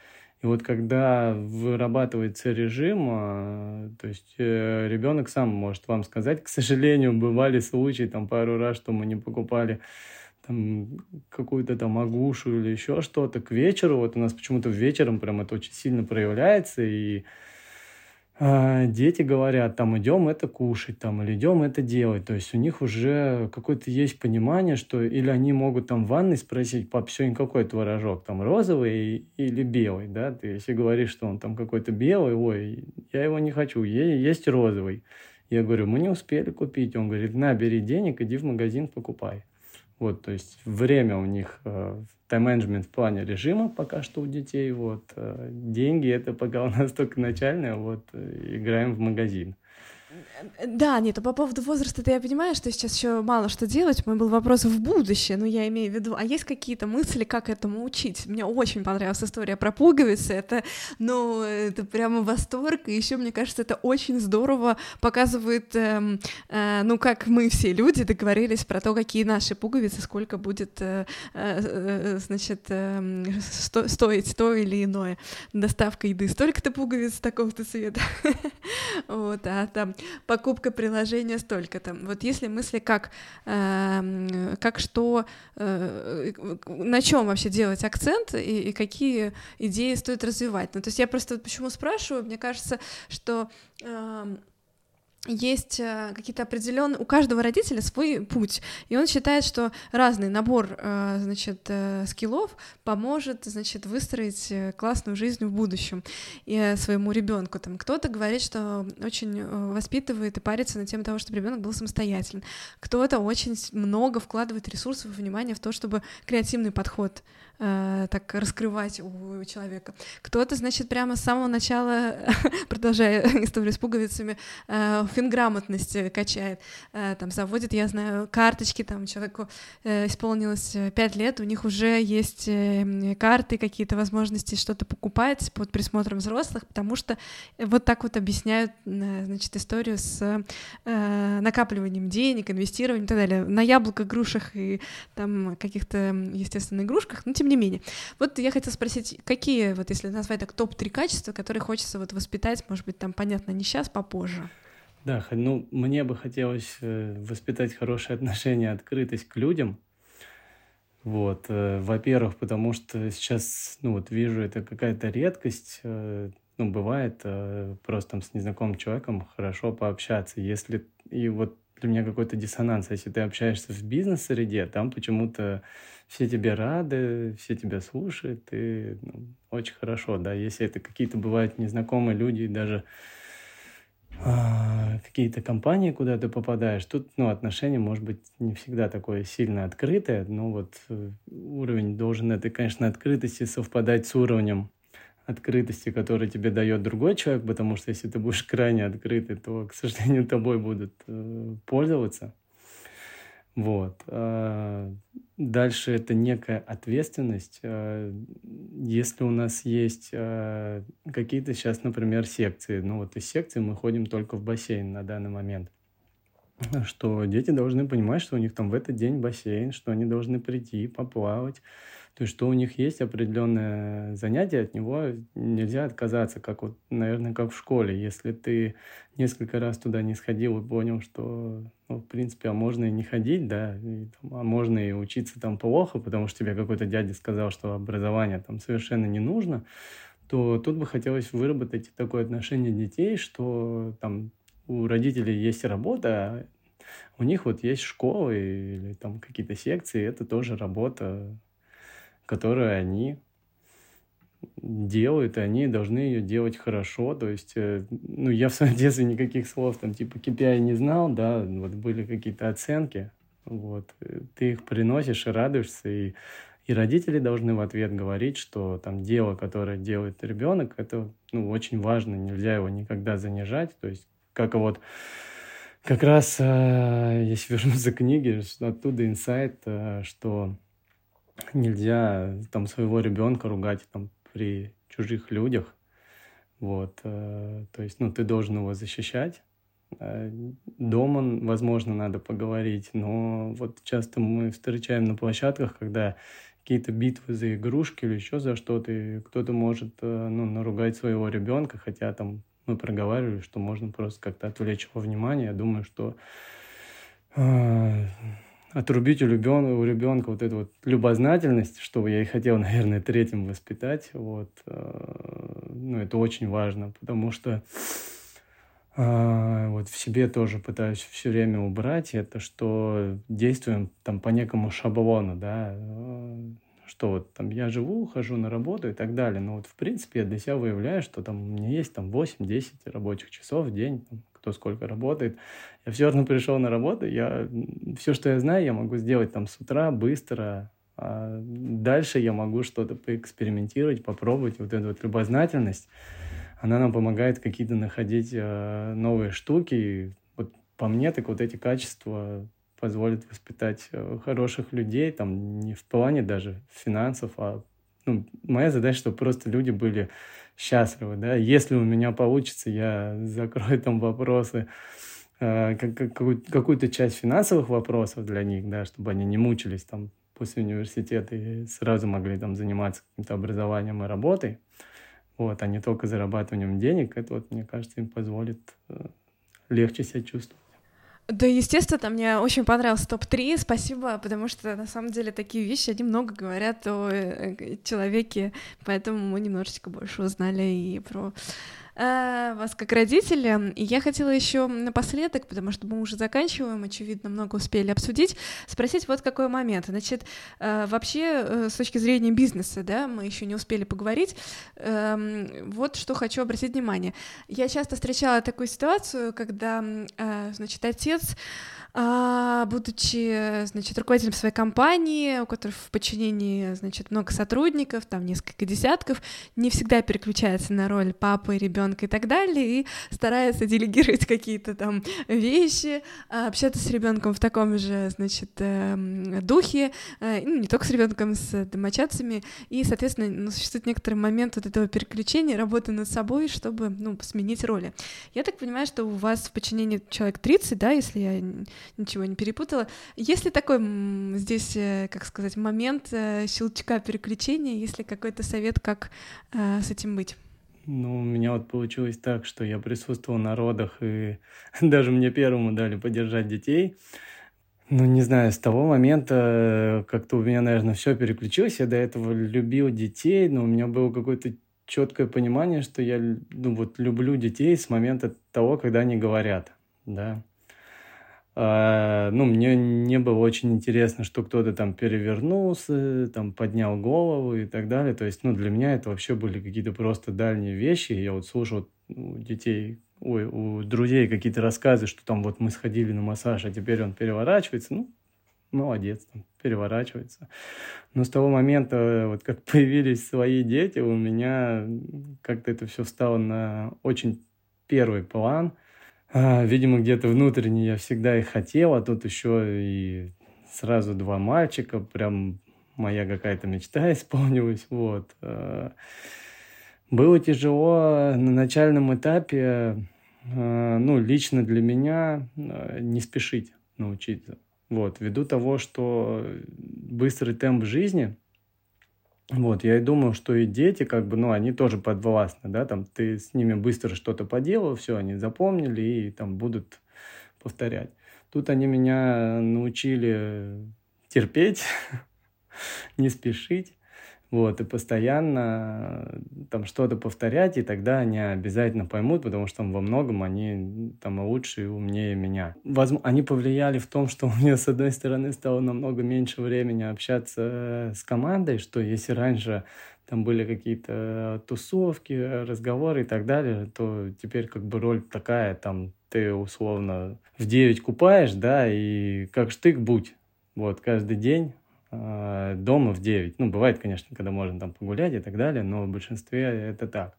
S1: И вот когда вырабатывается режим, а, то есть э, ребенок сам может вам сказать, к сожалению, бывали случаи, там пару раз, что мы не покупали там какую-то там агушу или еще что-то к вечеру. Вот у нас почему-то вечером прям это очень сильно проявляется, и дети говорят, там, идем это кушать, там, или идем это делать. То есть у них уже какое-то есть понимание, что или они могут там в ванной спросить, пап, сегодня какой творожок, там, розовый или белый, да? Ты если говоришь, что он там какой-то белый, ой, я его не хочу, есть розовый. Я говорю, мы не успели купить. Он говорит, на, бери денег, иди в магазин, покупай. Вот, то есть время у них э, тайм-менеджмент в плане режима пока что у детей. Вот, э, деньги это пока у нас [laughs] только начальное. Вот, э, играем в магазин.
S4: Да, нет, а по поводу возраста-то я понимаю, что сейчас еще мало что делать. Мой был вопрос в будущее, но я имею в виду, а есть какие-то мысли, как этому учить? Мне очень понравилась история про пуговицы. Это, ну, это прямо восторг. И еще, мне кажется, это очень здорово показывает, э, э, ну, как мы все люди договорились про то, какие наши пуговицы, сколько будет, э, э, э значит, э, сто, стоить то или иное. Доставка еды столько-то пуговиц такого-то цвета. [laughs] Вот, а там покупка приложения столько-то. Вот если мысли как, э, как что, э, на чем вообще делать акцент и, и какие идеи стоит развивать. Ну, то есть я просто почему спрашиваю, мне кажется, что э, есть э, какие-то определенные... У каждого родителя свой путь, и он считает, что разный набор, э, значит, э, скиллов поможет, значит, выстроить классную жизнь в будущем и своему ребенку. Там кто-то говорит, что очень воспитывает и парится на тему того, чтобы ребенок был самостоятельным. Кто-то очень много вкладывает ресурсов и внимания в то, чтобы креативный подход э, так раскрывать у человека. Кто-то, значит, прямо с самого начала, [laughs] продолжая [laughs] историю с пуговицами, э, финграмотность качает, э, там заводит, я знаю, карточки, там человеку исполнилось 5 лет, у них уже есть карты, какие-то возможности что-то покупать под присмотром взрослых, потому что вот так вот объясняют, значит, историю с накапливанием денег, инвестированием и так далее. На яблоках, грушах и там каких-то, естественно, игрушках, но тем не менее. Вот я хотела спросить, какие, вот если назвать так, топ-3 качества, которые хочется вот воспитать, может быть, там, понятно, не сейчас, попозже?
S1: Да, ну, мне бы хотелось э, воспитать хорошее отношение, открытость к людям. Вот, э, во-первых, потому что сейчас, ну, вот вижу, это какая-то редкость, э, ну, бывает просто там с незнакомым человеком хорошо пообщаться, если, и вот для меня какой-то диссонанс, если ты общаешься в бизнес-среде, там почему-то все тебе рады, все тебя слушают, и ну, очень хорошо, да, если это какие-то бывают незнакомые люди, даже а, какие-то компании, куда ты попадаешь, тут, ну, отношение может быть не всегда такое сильно открытое, но вот э, уровень должен этой, конечно, открытости совпадать с уровнем открытости, который тебе дает другой человек, потому что если ты будешь крайне открытый, то, к сожалению, [laughs] тобой будут э, пользоваться. Вот. А, дальше это некая ответственность. А, если у нас есть какие-то сейчас, например, секции, ну вот из секции мы ходим только в бассейн на данный момент, что дети должны понимать, что у них там в этот день бассейн, что они должны прийти, поплавать, то есть, что у них есть определенное занятие, от него нельзя отказаться, как вот, наверное, как в школе. Если ты несколько раз туда не сходил и понял, что, ну, в принципе, а можно и не ходить, да, и, там, а можно и учиться там плохо, потому что тебе какой-то дядя сказал, что образование там совершенно не нужно, то тут бы хотелось выработать такое отношение детей, что там у родителей есть работа, а у них вот есть школы или там какие-то секции, это тоже работа которую они делают, и они должны ее делать хорошо. То есть, э, ну, я в своем [laughs] детстве никаких слов там типа KPI не знал, да, вот были какие-то оценки, вот, ты их приносишь и радуешься, и, и родители должны в ответ говорить, что там дело, которое делает ребенок, это, ну, очень важно, нельзя его никогда занижать, то есть, как вот как раз, э, если вернуться к книге, оттуда инсайт, э, что нельзя там своего ребенка ругать там при чужих людях. Вот, э, то есть, ну, ты должен его защищать. Э, дома, возможно, надо поговорить, но вот часто мы встречаем на площадках, когда какие-то битвы за игрушки или еще за что-то, и кто-то может, э, ну, наругать своего ребенка, хотя там мы проговаривали, что можно просто как-то отвлечь его внимание. Я думаю, что э, отрубить у ребенка, у ребенка вот эту вот любознательность, что я и хотел, [laughs] наверное, третьим воспитать. Вот. Э, ну, это очень важно, потому что э, вот в себе тоже пытаюсь все время убрать это, что действуем там по некому шаблону, да, э, что вот там я живу, хожу на работу и так далее. Но вот в принципе я для себя выявляю, что там у меня есть там 8-10 рабочих часов в день, там, кто сколько работает. Я все равно пришел на работу, я все, что я знаю, я могу сделать там с утра быстро, а дальше я могу что-то поэкспериментировать, попробовать. Вот эту вот любознательность, она нам помогает какие-то находить э, новые штуки. Вот по мне, так вот эти качества позволят воспитать э, хороших людей, там не в плане даже финансов, а ну, моя задача, чтобы просто люди были счастливы, да. Если у меня получится, я закрою там вопросы, э, какую-то часть финансовых вопросов для них, да, чтобы они не мучились там после университета и сразу могли там заниматься каким-то образованием и работой, вот, а не только зарабатыванием денег, это вот, мне кажется, им позволит э, легче себя чувствовать.
S4: Да, естественно, мне очень понравился топ-3, спасибо, потому что на самом деле такие вещи, они много говорят о э, человеке, поэтому мы немножечко больше узнали и про вас как родители. И я хотела еще напоследок, потому что мы уже заканчиваем, очевидно, много успели обсудить, спросить вот какой момент. Значит, э, вообще э, с точки зрения бизнеса, да, мы еще не успели поговорить. Эм, вот что хочу обратить внимание. Я часто встречала такую ситуацию, когда, значит, отец а, будучи, значит, руководителем своей компании, у которой в подчинении, значит, много сотрудников, там несколько десятков, не всегда переключается на роль папы, ребенка и так далее, и старается делегировать какие-то там вещи, а, общаться с ребенком в таком же, значит, эм, духе, э, ну, не только с ребенком, с домочадцами, и, соответственно, ну, существует некоторый момент вот этого переключения, работы над собой, чтобы, ну, сменить роли. Я так понимаю, что у вас в подчинении человек 30, да, если я ничего не перепутала. Есть ли такой здесь, э, как сказать, момент э, щелчка переключения, есть ли какой-то совет, как э, с этим быть?
S1: Ну, у меня вот получилось так, что я присутствовал на родах, и [laughs] даже мне первому дали поддержать детей. Ну, не знаю, с того момента как-то у меня, наверное, все переключилось. Я до этого любил детей, но у меня было какое-то четкое понимание, что я ну, вот, люблю детей с момента того, когда они говорят. Да. А, ну, мне не было очень интересно, что кто-то там перевернулся, там поднял голову и так далее. То есть, ну, для меня это вообще были какие-то просто дальние вещи. Я вот слушал у детей, ой, у друзей какие-то рассказы, что там вот мы сходили на массаж, а теперь он переворачивается. Ну, молодец, там, переворачивается. Но с того момента, вот как [laughs] появились свои дети, у меня как-то это все стало на очень первый план – а, видимо, где-то внутренне я всегда их хотел, а тут еще и сразу два мальчика, прям моя какая-то мечта [laughs] исполнилась, вот. А, было тяжело на начальном этапе, а, ну, лично для меня не спешить научиться. Вот, ввиду того, что быстрый темп жизни – вот, я и думаю, что и дети, как бы, ну, они тоже подвластны, да, там ты с ними быстро что-то поделал, все, они запомнили и там будут повторять. Тут они меня научили терпеть, [laughs] не спешить, вот, и постоянно э, там что-то повторять, и тогда они обязательно поймут, потому что во многом они там лучше, и умнее меня. Возможно, они повлияли в том, что [laughs] у меня, с одной стороны, стало намного меньше времени общаться э, с командой, что если раньше там были какие-то тусовки, разговоры и так далее, то теперь как бы роль такая, там ты условно в 9 купаешь, да, и как штык будь, вот, каждый день Э, дома в 9. Ну, бывает, конечно, когда можно там погулять и так далее, но в большинстве это так.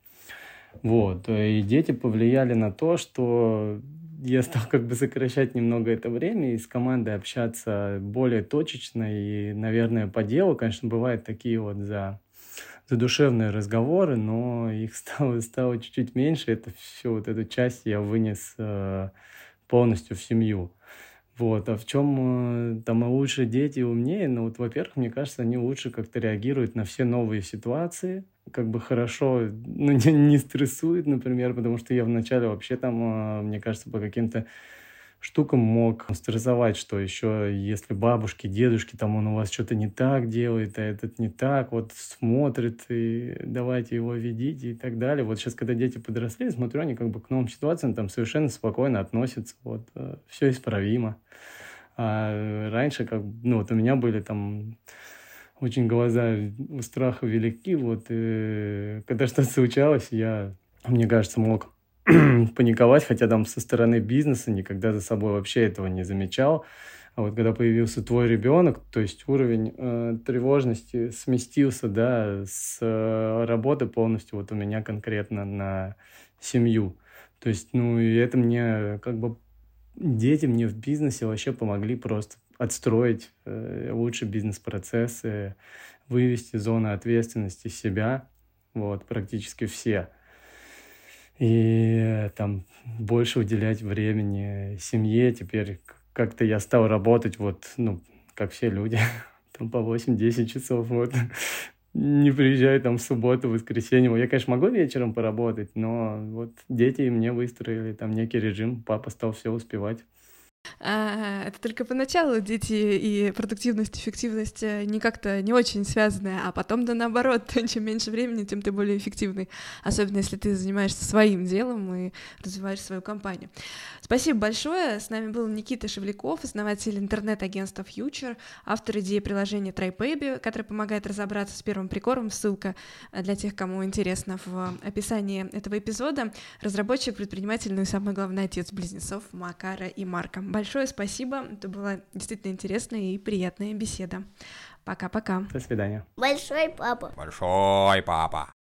S1: Вот. И дети повлияли на то, что я стал как бы сокращать немного это время и с командой общаться более точечно и, наверное, по делу. Конечно, бывают такие вот за задушевные разговоры, но их [laughs] стало, стало чуть-чуть меньше. Это все, вот эту часть я вынес э, полностью в семью. Вот, а в чем э, там лучше дети умнее? Ну, вот, во-первых, мне кажется, они лучше как-то реагируют на все новые ситуации, как бы хорошо, ну, [laughs] не, не стрессуют, например, потому что я вначале вообще там, э, мне кажется, по каким-то штукам мог стрессовать, что еще если бабушки, дедушки, там он у вас что-то не так делает, а этот не так, вот смотрит, и давайте его ведите и так далее. Вот сейчас, когда дети подросли, смотрю, они как бы к новым ситуациям там совершенно спокойно относятся, вот, э, все исправимо. А раньше, как, ну, вот у меня были там очень глаза у страха велики, вот, и когда что-то случалось, я, мне кажется, мог [clears throat] паниковать, хотя там со стороны бизнеса никогда за собой вообще этого не замечал. А вот когда появился твой ребенок, то есть уровень э, тревожности сместился, да, с э, работы полностью вот у меня конкретно на семью. То есть, ну, и это мне как бы дети мне в бизнесе вообще помогли просто отстроить э, лучше бизнес-процессы, вывести зоны ответственности себя, вот, практически все – и там больше уделять времени семье. Теперь как-то я стал работать вот, ну, как все люди, [laughs] там по 8-10 часов, вот. Не приезжаю там в субботу, в воскресенье. Я, конечно, могу вечером поработать, но вот дети мне выстроили там некий режим, папа стал все успевать.
S4: А, это только поначалу дети и продуктивность, эффективность э, не как-то не очень связаны, а потом да наоборот, [laughs] чем меньше времени, тем ты более эффективный, особенно если ты занимаешься своим делом и развиваешь свою компанию. Спасибо большое. С нами был Никита Шевляков, основатель интернет-агентства Future, автор идеи приложения TryBaby, который помогает разобраться с первым прикором. Ссылка для тех, кому интересно в описании этого эпизода. Разработчик, предприниматель, ну и самое главное, отец близнецов Макара и Марка. Большое спасибо. Это была действительно интересная и приятная беседа. Пока-пока.
S1: До свидания.
S2: Большой папа.
S3: Большой папа.